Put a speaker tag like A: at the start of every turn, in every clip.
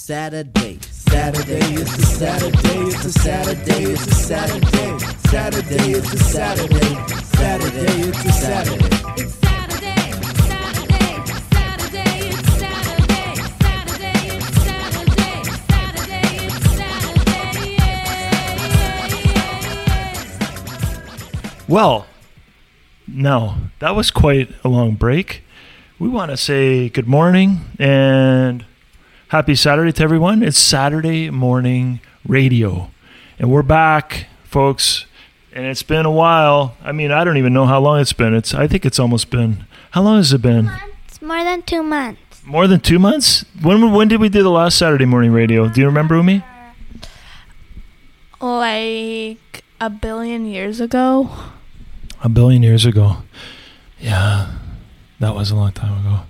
A: Saturday, Saturday, it's a Saturday, it's a Saturday, it's a Saturday, Saturday, it's a Saturday, Saturday, it's a Saturday.
B: It's Saturday, Saturday, Saturday, it's Saturday, Saturday, it's Saturday, Saturday, it's Saturday, yeah.
C: Well, no, that was quite a long break. We want to say good morning and happy Saturday to everyone. It's Saturday morning radio, and we're back, folks. And it's been a while. I mean, I don't even know how long it's been. It's I think it's almost been. How long has it been?
D: It's more than two months.
C: More than two months. When when did we do the last Saturday morning radio? Do you remember, Umi?
E: Uh, like a billion years ago.
C: A billion years ago. Yeah, that was a long time ago.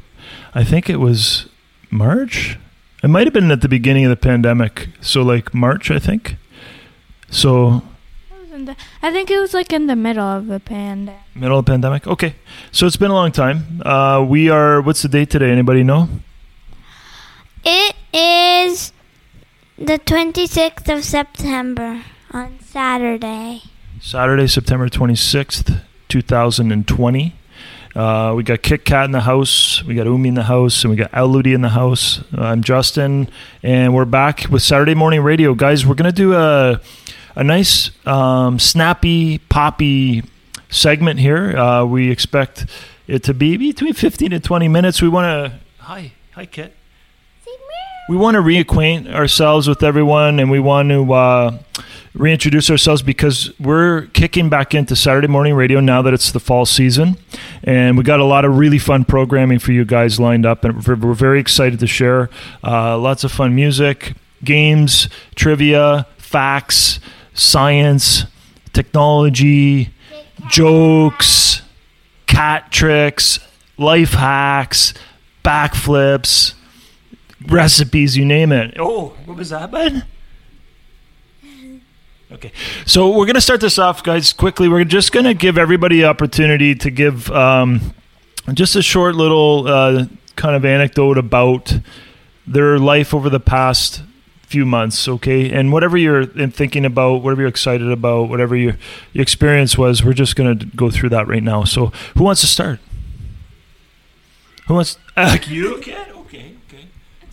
C: I think it was March. It might have been at the beginning of the pandemic. So, like March, I think. So,
E: It was in the- I think it was like in the middle of the pandemic.
C: middle of the pandemic. Okay. So, it's been a long time. Uh, we are, what's the date today? Anybody know?
D: It is the 26th of September on Saturday.
C: Saturday, September 26th, 2020. Uh, we got Kit Kat in the house, we got Umi in the house, and we got Elodie in the house. Uh, I'm Justin, and we're back with Saturday Morning Radio. Guys, we're to do a, a nice, um, snappy, poppy segment here. Uh, we expect it to be between 15 and 20 minutes. We want to. Hi. Hi, Kit we want to reacquaint ourselves with everyone and we want to uh, reintroduce ourselves because we're kicking back into Saturday morning radio now that it's the fall season. And we got a lot of really fun programming for you guys lined up. And we're very excited to share uh, lots of fun music, games, trivia, facts, science, technology, jokes, cat tricks, life hacks, backflips recipes, you name it. Oh, what was that, bud? Okay, so we're gonna start this off, guys. Quickly, we're just gonna give everybody opportunity to give um, just a short little uh, kind of anecdote about their life over the past few months. Okay, and whatever you're thinking about, whatever you're excited about, whatever your, your experience was, we're just gonna go through that right now. So, who wants to start? Who wants? Uh, you can.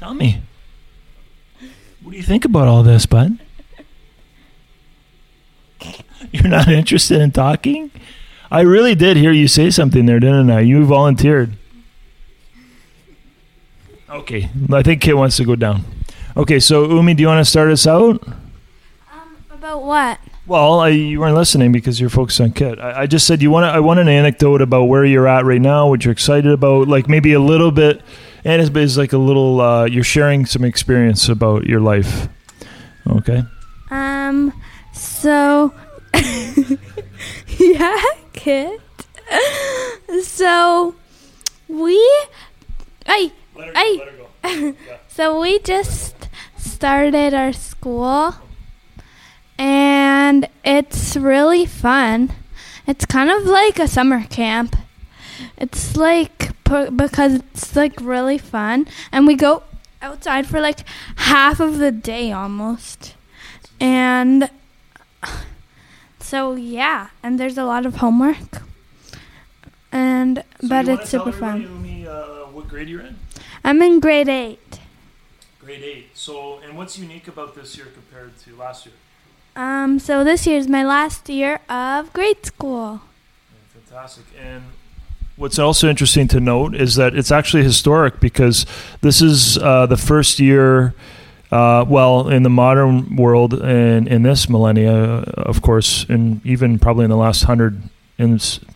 C: Tell me. What do you think about all this, bud? You're not interested in talking? I really did hear you say something there, didn't I? You volunteered. Okay, I think Kit wants to go down. Okay, so Umi, do you want to start us out?
E: Um, about what?
C: Well, I, you weren't listening because you're focused on Kit. I, I just said you want. I want an anecdote about where you're at right now, what you're excited about, like maybe a little bit, and it's, it's like a little. Uh, you're sharing some experience about your life. Okay.
E: Um, so, yeah, kid. So, we, hey, hey, so we just started our school, and it's really fun. It's kind of like a summer camp. It's like because it's like really fun, and we go outside for like half of the day almost, and so yeah, and there's a lot of homework, and but it's super fun.
C: Umi, uh, what grade you're in?
E: I'm in grade eight.
C: Grade eight. So, and what's unique about this year compared to last year?
E: Um, so this year is my last year of grade school.
C: Fantastic. And what's also interesting to note is that it's actually historic because this is uh, the first year, uh, well, in the modern world and in this millennia, of course, and even probably in the last hundred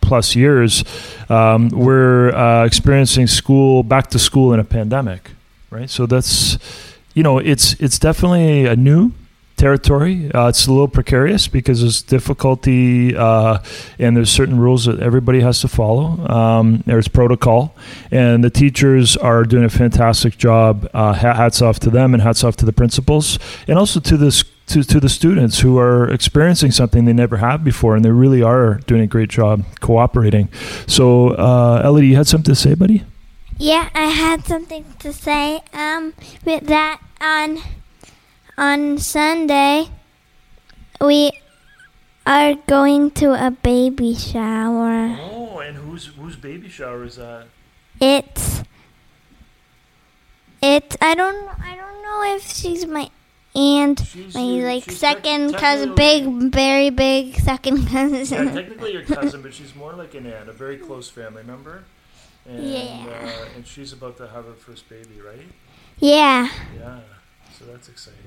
C: plus years, um, we're uh, experiencing school back to school in a pandemic, right? So that's, you know, it's it's definitely a new territory. Uh, it's a little precarious because there's difficulty uh, and there's certain rules that everybody has to follow. Um, there's protocol, and the teachers are doing a fantastic job. Uh, hats off to them, and hats off to the principals, and also to this. To, to the students who are experiencing something they never have before, and they really are doing a great job cooperating. So, uh, Elodie, you had something to say, buddy?
D: Yeah, I had something to say. Um, with that on on Sunday, we are going to a baby shower.
C: Oh, and whose whose baby shower is that?
D: It's it's I don't I don't know if she's my aunt,
C: She's
D: my like second cousin, big, very big second
C: Yeah,
D: cousin.
C: technically your cousin, but she's more like an aunt, a very close family member. And,
D: Yeah.
C: Uh, and she's about to have her first baby, right?
D: yeah,
C: Yeah. So that's exciting.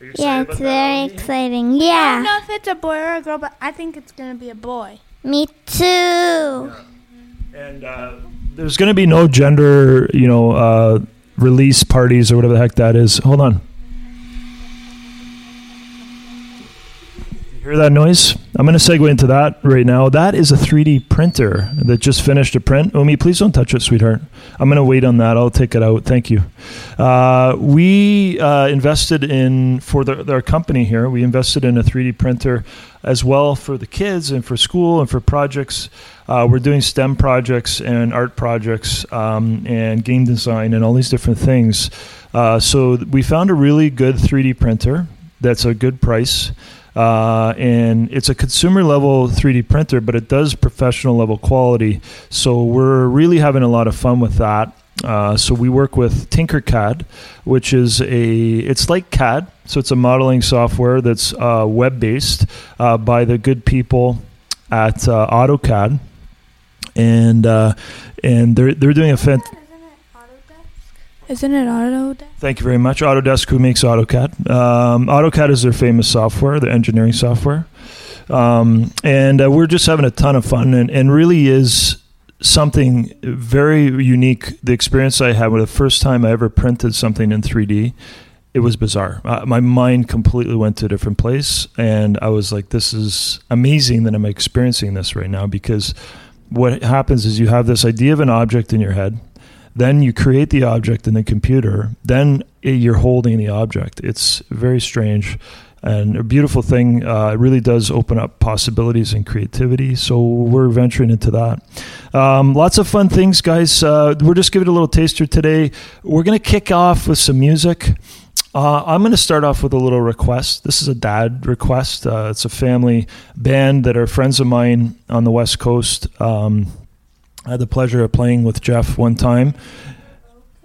C: Are you excited
D: yeah,
C: about
D: it's
C: that,
D: very
C: Elodie?
D: Yeah.
E: I don't know if it's a boy or a girl, but I think it's gonna be a boy.
D: me too.
C: And uh, there's going to be no gender, you know, uh, release parties or whatever the heck that is. Hold on. Hear that noise? I'm going to segue into that right now. That is a 3D printer that just finished a print. Omi, please don't touch it, sweetheart. I'm going to wait on that. I'll take it out. Thank you. Uh, we uh, invested in, for the, our company here, we invested in a 3D printer as well for the kids and for school and for projects. Uh, we're doing STEM projects and art projects um, and game design and all these different things. Uh, so we found a really good 3D printer that's a good price. Uh, and it's a consumer level 3D printer, but it does professional level quality. So we're really having a lot of fun with that. Uh, so we work with Tinkercad, which is a it's like CAD, so it's a modeling software that's uh, web based uh, by the good people at uh, AutoCAD, and uh, and they're they're doing a fant-
E: Isn't it Autodesk?
C: Thank you very much. Autodesk, who makes AutoCAD. Um, AutoCAD is their famous software, the engineering software. Um, and uh, we're just having a ton of fun and, and really is something very unique. The experience I had with the first time I ever printed something in 3D, it was bizarre. Uh, my mind completely went to a different place. And I was like, this is amazing that I'm experiencing this right now because what happens is you have this idea of an object in your head then you create the object in the computer. Then you're holding the object. It's very strange and a beautiful thing. Uh, it really does open up possibilities and creativity. So we're venturing into that. Um, lots of fun things guys. Uh, we're just giving a little taster today. We're going to kick off with some music. Uh, I'm going to start off with a little request. This is a dad request. Uh, it's a family band that are friends of mine on the West Coast. Um, I had the pleasure of playing with Jeff one time.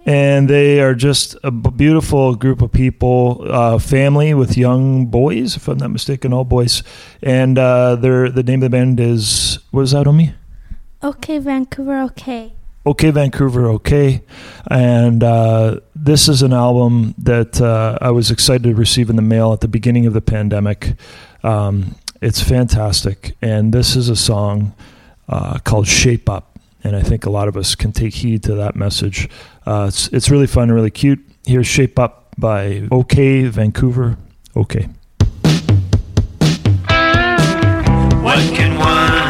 C: And they are just a beautiful group of people, uh, family with young boys, if I'm not mistaken, all boys. And uh, their the name of the band is what is that, Omi?
E: Okay, Vancouver. Okay.
C: Okay, Vancouver, okay. And uh, this is an album that uh, I was excited to receive in the mail at the beginning of the pandemic. Um, it's fantastic. And this is a song uh, called Shape Up. And I think a lot of us can take heed to that message. Uh, it's, it's really fun and really cute. Here's Shape Up by OK Vancouver. Okay.
F: What can one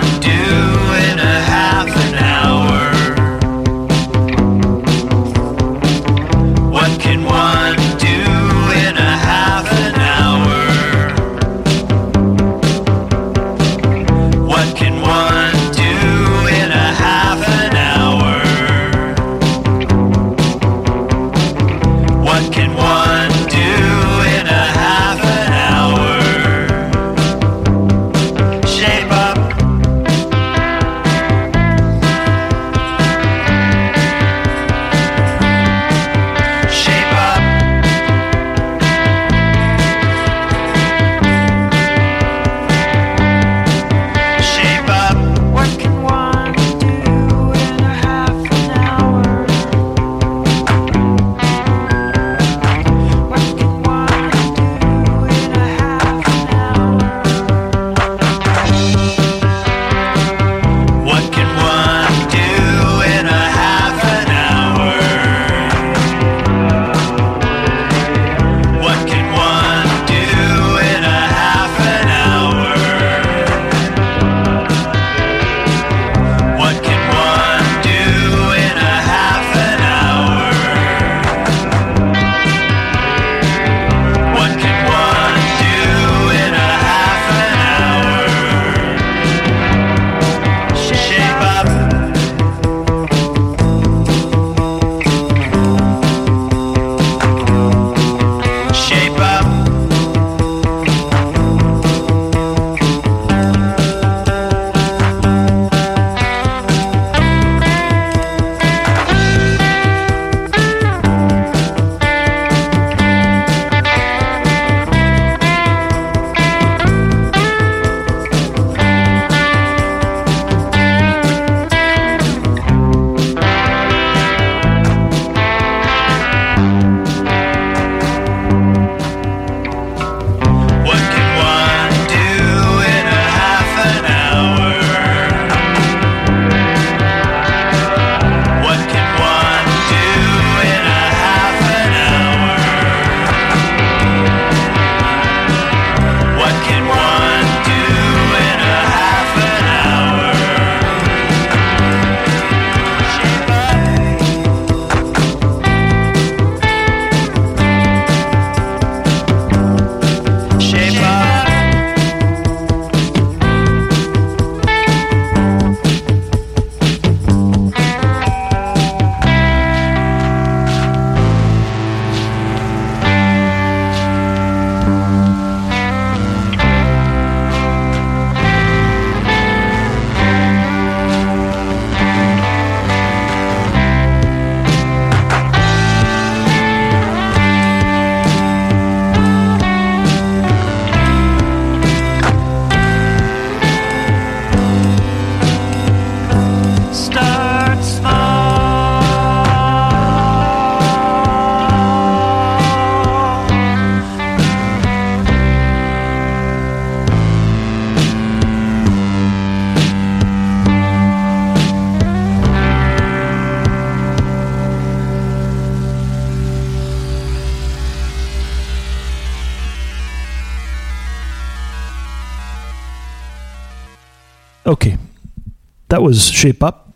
F: Shape Up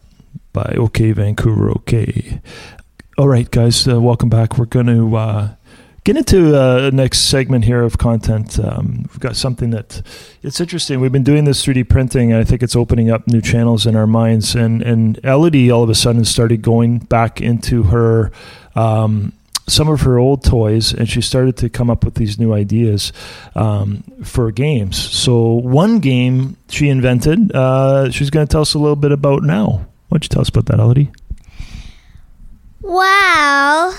C: by OK Vancouver OK. All right, guys, uh, welcome back. We're going to uh, get into uh, the next segment here of content. Um, we've got something that it's interesting. We've been doing this 3D printing, and I think it's opening up new channels in our minds. And and Elodie all of a sudden started going back into her. Um, some of her old toys, and she started to come up with these new ideas um, for games. So, one game she invented, uh, she's going to tell us a little bit about now. Why don't you tell us about that, Elodie?
D: Wow.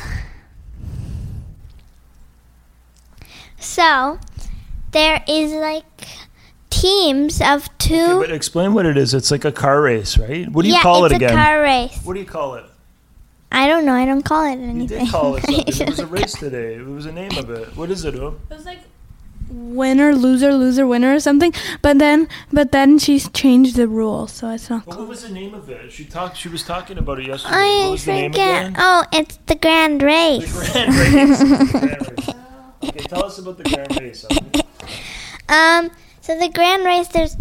D: So, there is like teams of two.
C: but explain what it is. It's like a car race, right? What do you
D: yeah,
C: call it
D: it's
C: again?
D: a car race.
C: What do you call it?
D: I don't know. I don't call it
C: You
D: anything.
C: did call it something. It was a race today. It was a name of it. What is it, oh?
E: It was like winner, loser, loser, winner or something. But then, but then she's changed the rules, so it's not.
C: Well, what was the name of it? She talked. She was talking about it yesterday.
D: I
C: what was the name
D: forget.
C: again?
D: Oh, it's the Grand
C: The
D: Race.
C: Grand Race. The Grand Race. Okay, tell us about the Grand Race.
D: Um, so the Grand Race, there's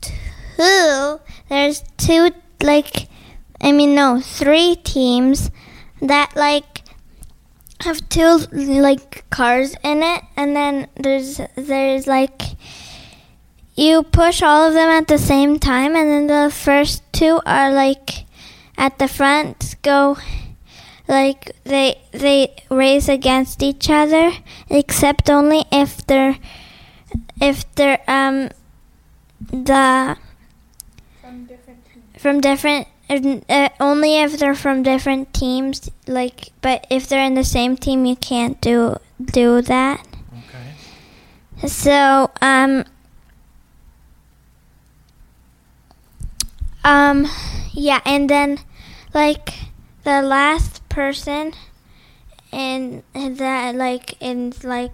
D: two. There's two, like, I mean, no, three teams that like have two like cars in it, and then there's there's like you push all of them at the same time, and then the first two are like at the front go like they they race against each other, except only if they're if they're um the from different uh, only if they're from different teams like but if they're in the same team you can't do do that
C: Okay.
D: so um um yeah and then like the last person and that like in like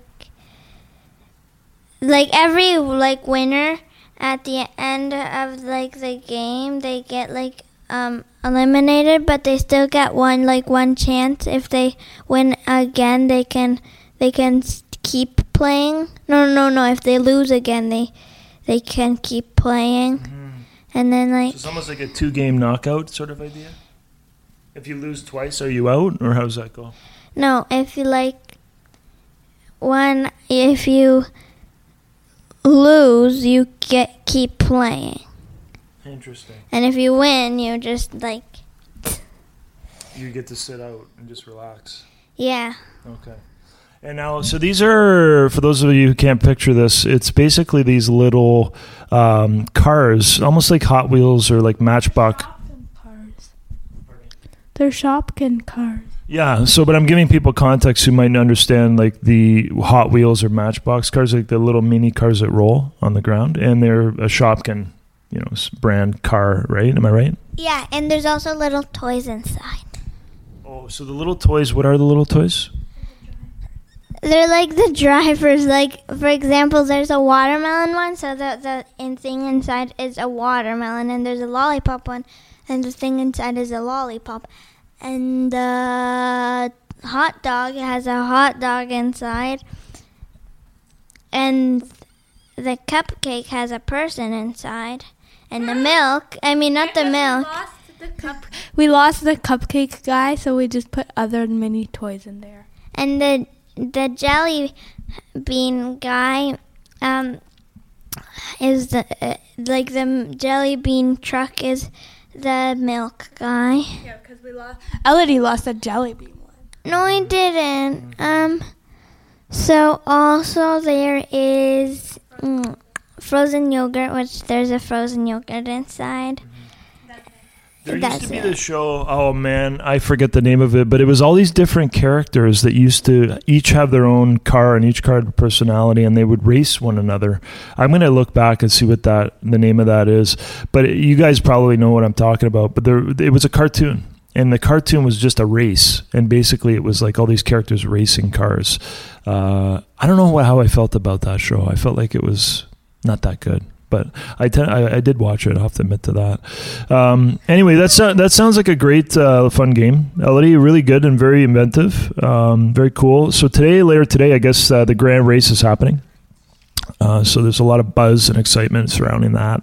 D: like every like winner at the end of like the game they get like um eliminated but they still get one like one chance. If they win again they can they can keep playing. No no no if they lose again they they can keep playing. And then like
C: So it's almost like a two-game knockout sort of idea. If you lose twice, are you out, or how does that go?
D: No, if you like one, if you lose, you get keep playing,
C: Interesting.
D: and if you win, you just like
C: You get to sit out and just relax.
D: yeah.
C: Okay. And now, so these are for those of you who can't picture this. It's basically these little um, cars, almost like Hot Wheels or like Matchbox.
E: cars. They're Shopkin cars.
C: Yeah. So, but I'm giving people context who might understand like the Hot Wheels or Matchbox cars, like the little mini cars that roll on the ground, and they're a Shopkin, you know, brand car, right? Am I right?
D: Yeah, and there's also little toys inside.
C: Oh, so the little toys. What are the little toys?
D: They're like the drivers. Like for example, there's a watermelon one, so the the thing inside is a watermelon, and there's a lollipop one, and the thing inside is a lollipop, and the hot dog has a hot dog inside, and the cupcake has a person inside, and the milk. I mean, not the milk.
E: We lost the cupcake guy, so we just put other mini toys in there.
D: and the the jelly bean guy um is the uh, like the jelly bean truck is the milk guy
E: Yeah, because we lost. Elodie lost a jelly bean one.
D: no i didn't um so also there is mm, frozen yogurt which there's a frozen yogurt inside
C: There used
D: That's
C: to be
D: it.
C: this show. Oh man, I forget the name of it, but it was all these different characters that used to each have their own car, and each car had a personality, and they would race one another. I'm gonna look back and see what that the name of that is, but it, you guys probably know what I'm talking about. But there, it was a cartoon. And the cartoon was just a race, and basically it was like all these characters racing cars. Uh, I don't know what, how I felt about that show. I felt like it was not that good, but I, ten- I I did watch it. I have to admit to that. Um, anyway, that so- that sounds like a great uh, fun game. Elodie, really good and very inventive. Um, very cool. So today, later today, I guess uh, the grand race is happening. Uh, so there's a lot of buzz and excitement surrounding that.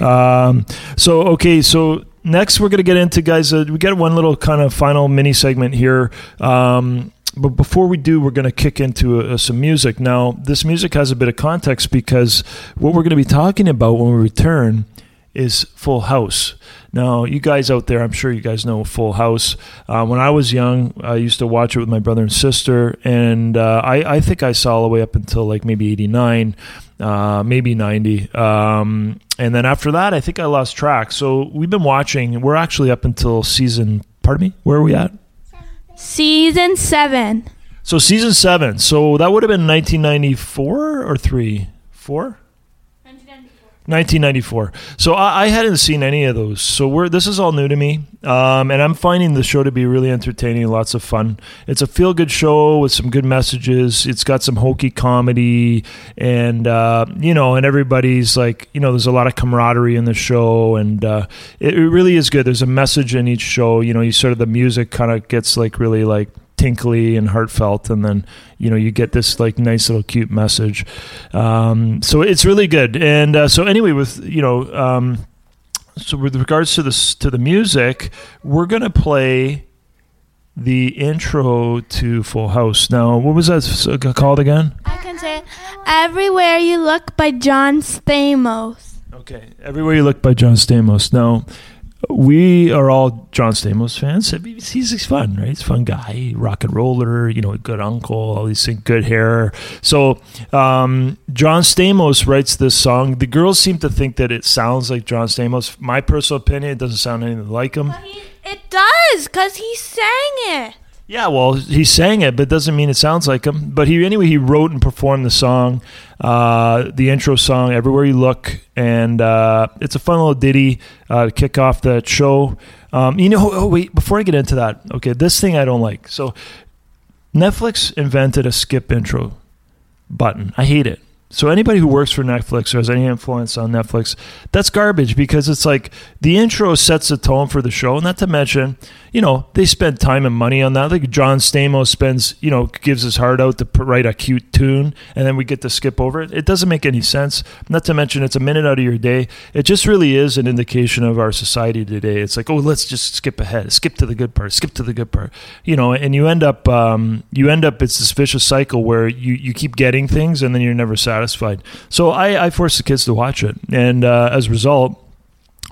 C: Um, so okay, so next we're gonna get into guys. Uh, we got one little kind of final mini segment here. Um, but before we do, we're going to kick into uh, some music. Now, this music has a bit of context because what we're going to be talking about when we return is Full House. Now, you guys out there, I'm sure you guys know Full House. Uh, when I was young, I used to watch it with my brother and sister, and uh, I, I think I saw all the way up until like maybe 89, uh, maybe 90. Um, and then after that, I think I lost track. So we've been watching, we're actually up until season, pardon me, where are we at?
E: Season seven.
C: So season seven. So that would have been 1994 or three, four. 1994. So I, I hadn't seen any of those. So we're this is all new to me, um, and I'm finding the show to be really entertaining, lots of fun. It's a feel good show with some good messages. It's got some hokey comedy, and uh, you know, and everybody's like, you know, there's a lot of camaraderie in the show, and uh, it, it really is good. There's a message in each show. You know, you sort of the music kind of gets like really like tinkly and heartfelt and then you know you get this like nice little cute message um, so it's really good and uh, so anyway with you know um, so with regards to this to the music we're gonna play the intro to full house now what was that called again
E: I can say it. Everywhere You Look by John Stamos.
C: Okay, Everywhere You Look by John Stamos. Now, we are all John Stamos fans. He's, fun, right? He's a fun guy, rock and roller, you know, a good uncle, all these things, good hair. So, um, John Stamos writes this song. The girls seem to think that it sounds like John Stamos. My personal opinion, it doesn't sound anything like him.
E: It does, because he sang it.
C: Yeah, well, he sang it, but it doesn't mean it sounds like him. But he anyway, he wrote and performed the song, uh, the intro song, "Everywhere You Look," and uh, it's a fun little ditty uh, to kick off that show. Um, you know, oh wait, before I get into that, okay, this thing I don't like. So, Netflix invented a skip intro button. I hate it. So anybody who works for Netflix or has any influence on Netflix, that's garbage because it's like the intro sets the tone for the show. Not to mention, you know, they spend time and money on that. Like John Stamos spends, you know, gives his heart out to write a cute tune, and then we get to skip over it. It doesn't make any sense. Not to mention, it's a minute out of your day. It just really is an indication of our society today. It's like, oh, let's just skip ahead, skip to the good part, skip to the good part, you know, and you end up, um, you end up, it's this vicious cycle where you you keep getting things and then you're never satisfied. So I, I forced the kids to watch it, and uh, as a result,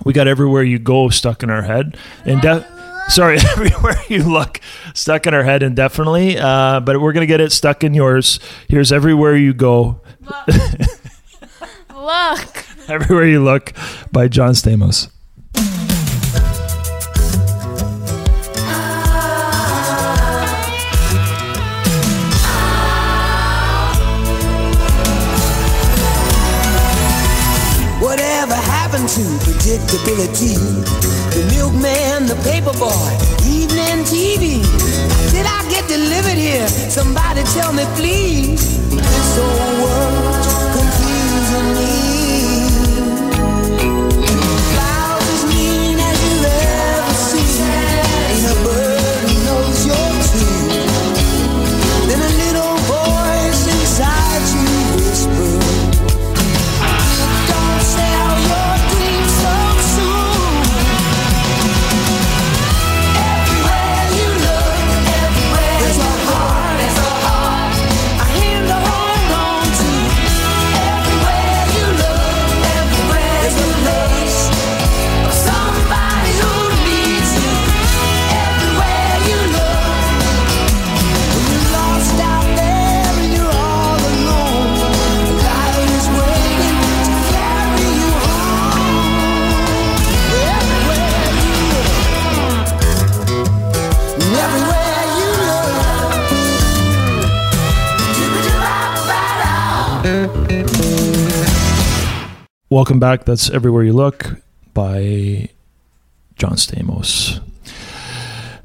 C: we got everywhere you go stuck in our head. And de- Sorry, everywhere you look, stuck in our head indefinitely. Uh, but we're gonna get it stuck in yours. Here's everywhere you go,
E: Look.
C: everywhere you look, by John Stamos.
A: To predictability? The milkman, the paperboy, evening TV. Did I get delivered here? Somebody tell me, please. This whole world confusing me.
C: Welcome back. That's Everywhere You Look by John Stamos.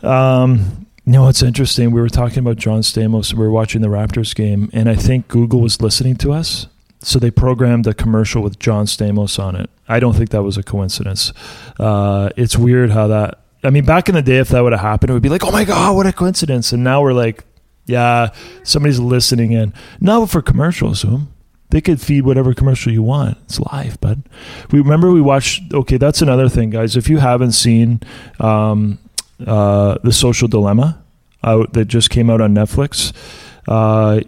C: Um, you know, it's interesting. We were talking about John Stamos. We were watching the Raptors game, and I think Google was listening to us. So they programmed a commercial with John Stamos on it. I don't think that was a coincidence. Uh, it's weird how that. I mean, back in the day, if that would have happened, it would be like, "Oh my god, what a coincidence!" And now we're like, "Yeah, somebody's listening in." No, for commercials, whom they could feed whatever commercial you want. It's live, but we remember we watched. Okay, that's another thing, guys. If you haven't seen um, uh, the Social Dilemma that just came out on Netflix, uh,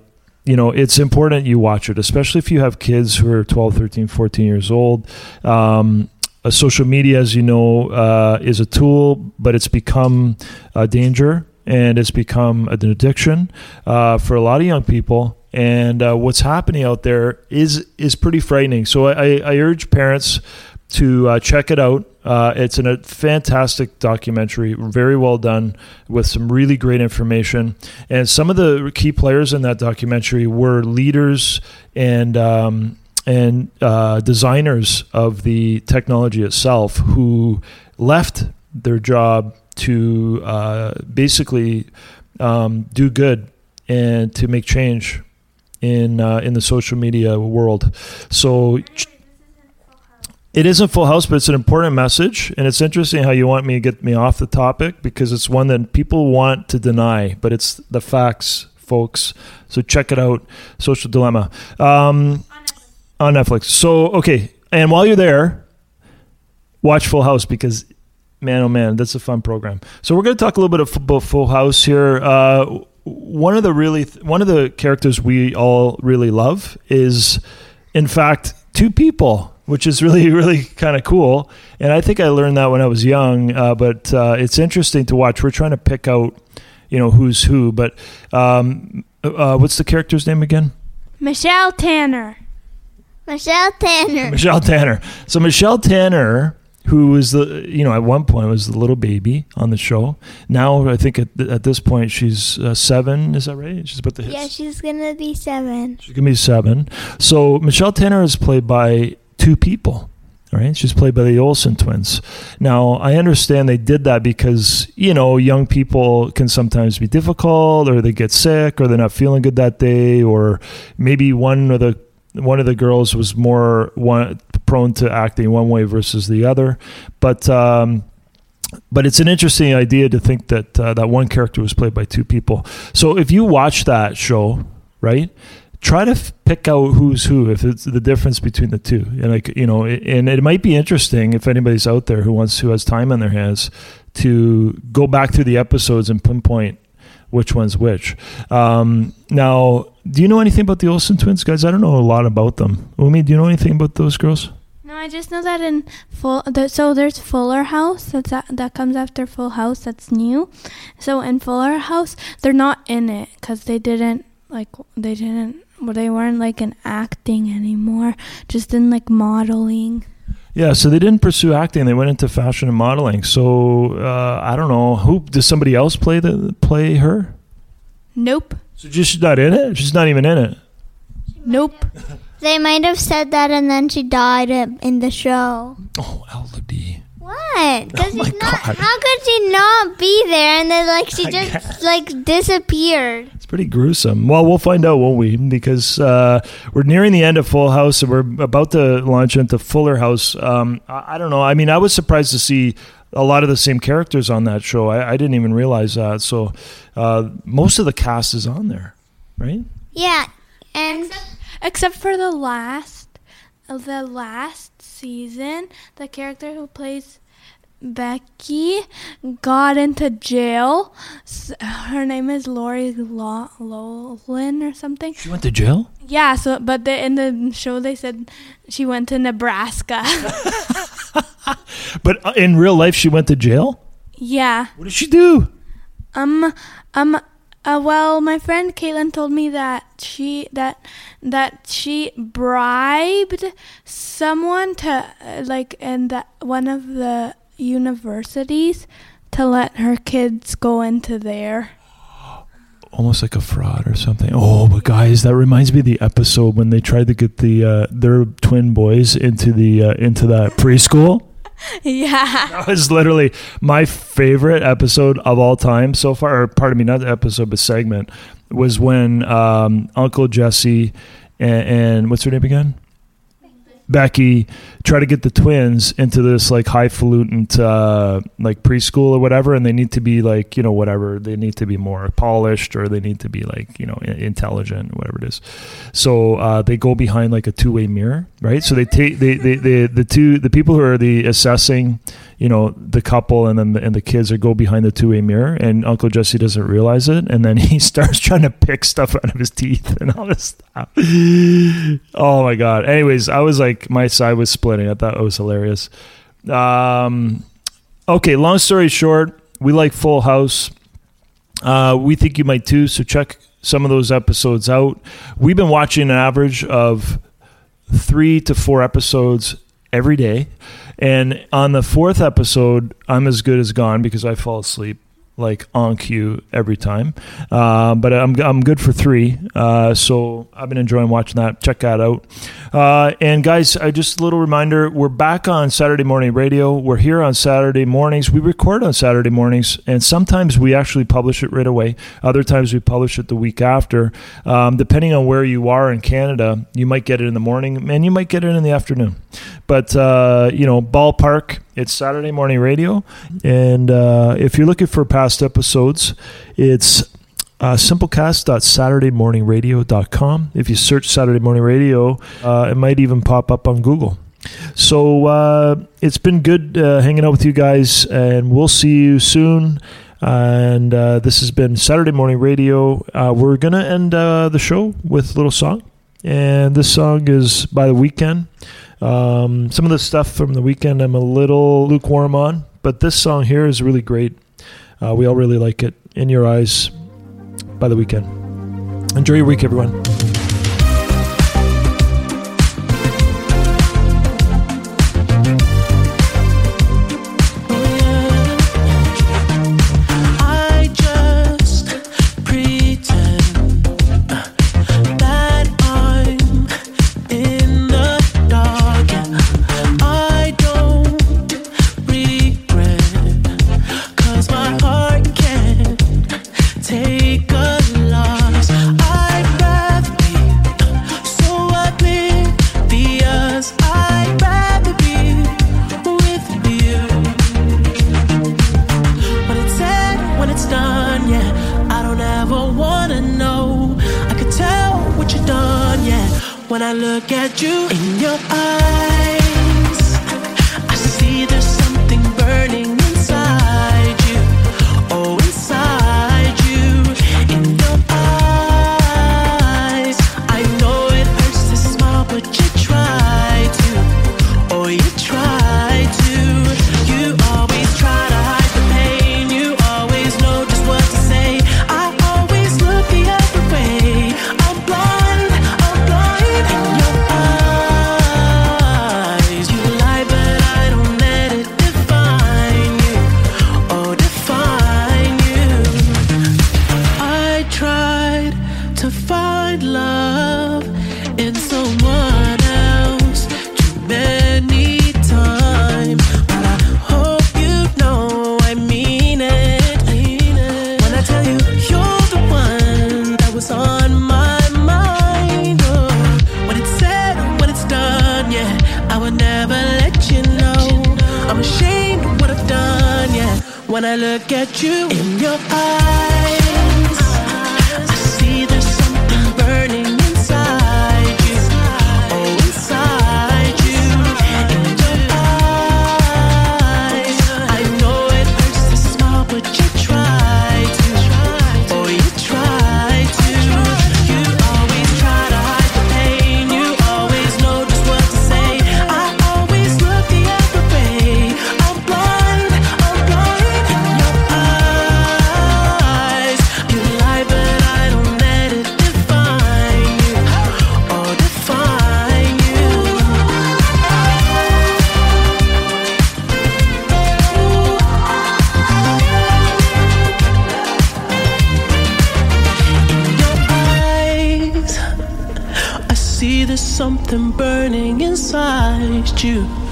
C: you know it's important you watch it, especially if you have kids who are 12, 13, 14 years old. Um, social media, as you know, uh, is a tool, but it's become a danger and it's become an addiction uh, for a lot of young people. And uh, what's happening out there is is pretty frightening. So I, I urge parents to uh, check it out. Uh, it's an, a fantastic documentary, very well done, with some really great information. And some of the key players in that documentary were leaders and um, and uh, designers of the technology itself who left their job to uh, basically um, do good and to make change in uh, in the social media world. So it isn't Full House, but it's an important message, and it's interesting how you want me to get me off the topic because it's one that people want to deny, but it's the facts, folks. So check it out, Social Dilemma, um, on Netflix. So okay, and while you're there, watch Full House because man, oh man, that's a fun program. So we're going to talk a little bit about Full House here. Uh, one of the really one of the characters we all really love is, in fact, two people, which is really really kind of cool. And I think I learned that when I was young, uh, but uh, it's interesting to watch. We're trying to pick out, you know, who's who. But um, uh, what's the character's name again?
E: Michelle Tanner.
D: Michelle Tanner.
C: Michelle Tanner. So Michelle Tanner, who was the you know at one point was the little baby on the show. Now I think at, at this point she's uh, seven. Is that right? She's about to hit.
D: Yeah, she's gonna be seven.
C: She's gonna be seven. So Michelle Tanner is played by two people. All right, she's played by the Olsen twins. Now I understand they did that because you know young people can sometimes be difficult, or they get sick, or they're not feeling good that day, or maybe one of the one of the girls was more one prone to acting one way versus the other. But um, but it's an interesting idea to think that uh, that one character was played by two people. So if you watch that show, right? Try to f- pick out who's who, if it's the difference between the two, and like you know, and it might be interesting if anybody's out there who wants who has time on their hands to go back through the episodes and pinpoint which one's which. Um, now, do you know anything about the Olsen twins, guys? I don't know a lot about them. Umi, do you know anything about those girls?
E: No, I just know that in full. So there's Fuller House. That's a, that comes after Full House. That's new. So in Fuller House, they're not in it because they didn't like they didn't. Well, they weren't like in acting anymore. Just in like modeling.
C: Yeah, so they didn't pursue acting; they went into fashion and modeling. So uh, I don't know who does somebody else play the play her.
E: Nope.
C: So just she's not in it. She's not even in it.
E: Nope.
D: They might have said that and then she died in in the show.
C: Oh, Elodie.
D: What? Because
C: Oh my
D: she's not.
C: God.
D: How could she not be there? And then like she
C: I
D: just
C: guess.
D: like disappeared.
C: It's pretty gruesome. Well, we'll find out, won't we? Because uh, we're nearing the end of Full House, and we're about to launch into Fuller House. Um, I, I don't know. I mean, I was surprised to see a lot of the same characters on that show. I, I didn't even realize that. So uh, most of the cast is on there, right?
D: Yeah, and
E: Except for the last, the last season, the character who plays Becky got into jail. Her name is Lori Lo- Lowlin or something.
C: She went to jail.
E: Yeah. So, but the, in the show they said she went to Nebraska.
C: But uh, in real life, she went to jail.
E: yeah.
C: What did she do?
E: Um. Um. Uh, well, my friend Caitlin told me that she that that she bribed someone to uh, like in the, one of the universities to let her kids go into there.
C: Almost like a fraud or something. Oh, but guys, that reminds me of the episode when they tried to get the uh, their twin boys into the uh, into that preschool.
E: yeah.
C: That was literally my favorite episode of all time so far. Or pardon me, not the episode, but segment was when um, Uncle Jesse and, and what's her name again? Becky try to get the twins into this like highfalutin uh, like preschool or whatever, and they need to be like you know whatever they need to be more polished or they need to be like you know intelligent whatever it is. So uh, they go behind like a two way mirror, right? So they take they, they, they the two the people who are the assessing you know the couple and then the, and the kids are go behind the two way mirror, and Uncle Jesse doesn't realize it, and then he starts trying to pick stuff out of his teeth and all this stuff. oh my god! Anyways, I was like my side was splitting. I thought it was hilarious. Um, okay, long story short, we like Full House. Uh, we think you might too. So check some of those episodes out. We've been watching an average of three to four episodes every day. And on the fourth episode, I'm as good as gone because I fall asleep like on cue every time. Uh, but I'm, I'm good for three. Uh, so I've been enjoying watching that. Check that out. Uh, and guys, I just a little reminder we're back on Saturday morning radio. We're here on Saturday mornings. We record on Saturday mornings, and sometimes we actually publish it right away. Other times we publish it the week after. Um, depending on where you are in Canada, you might get it in the morning and you might get it in the afternoon. But, uh, you know, ballpark, it's Saturday morning radio. And uh, if you're looking for past episodes, it's uh, simplecast.saturdaymorningradio.com. If you search Saturday Morning Radio, uh, it might even pop up on Google. So uh, it's been good uh, hanging out with you guys, and we'll see you soon. And uh, this has been Saturday Morning Radio. Uh, we're going to end the show with a little song. And this song is by The Weeknd. Um, some of the stuff from The Weeknd I'm a little lukewarm on, but this song here is really great. Uh, we all really like it. In Your Eyes by The Weeknd. Enjoy your week, everyone.
G: done, yet? When I look at you in your eyes. you.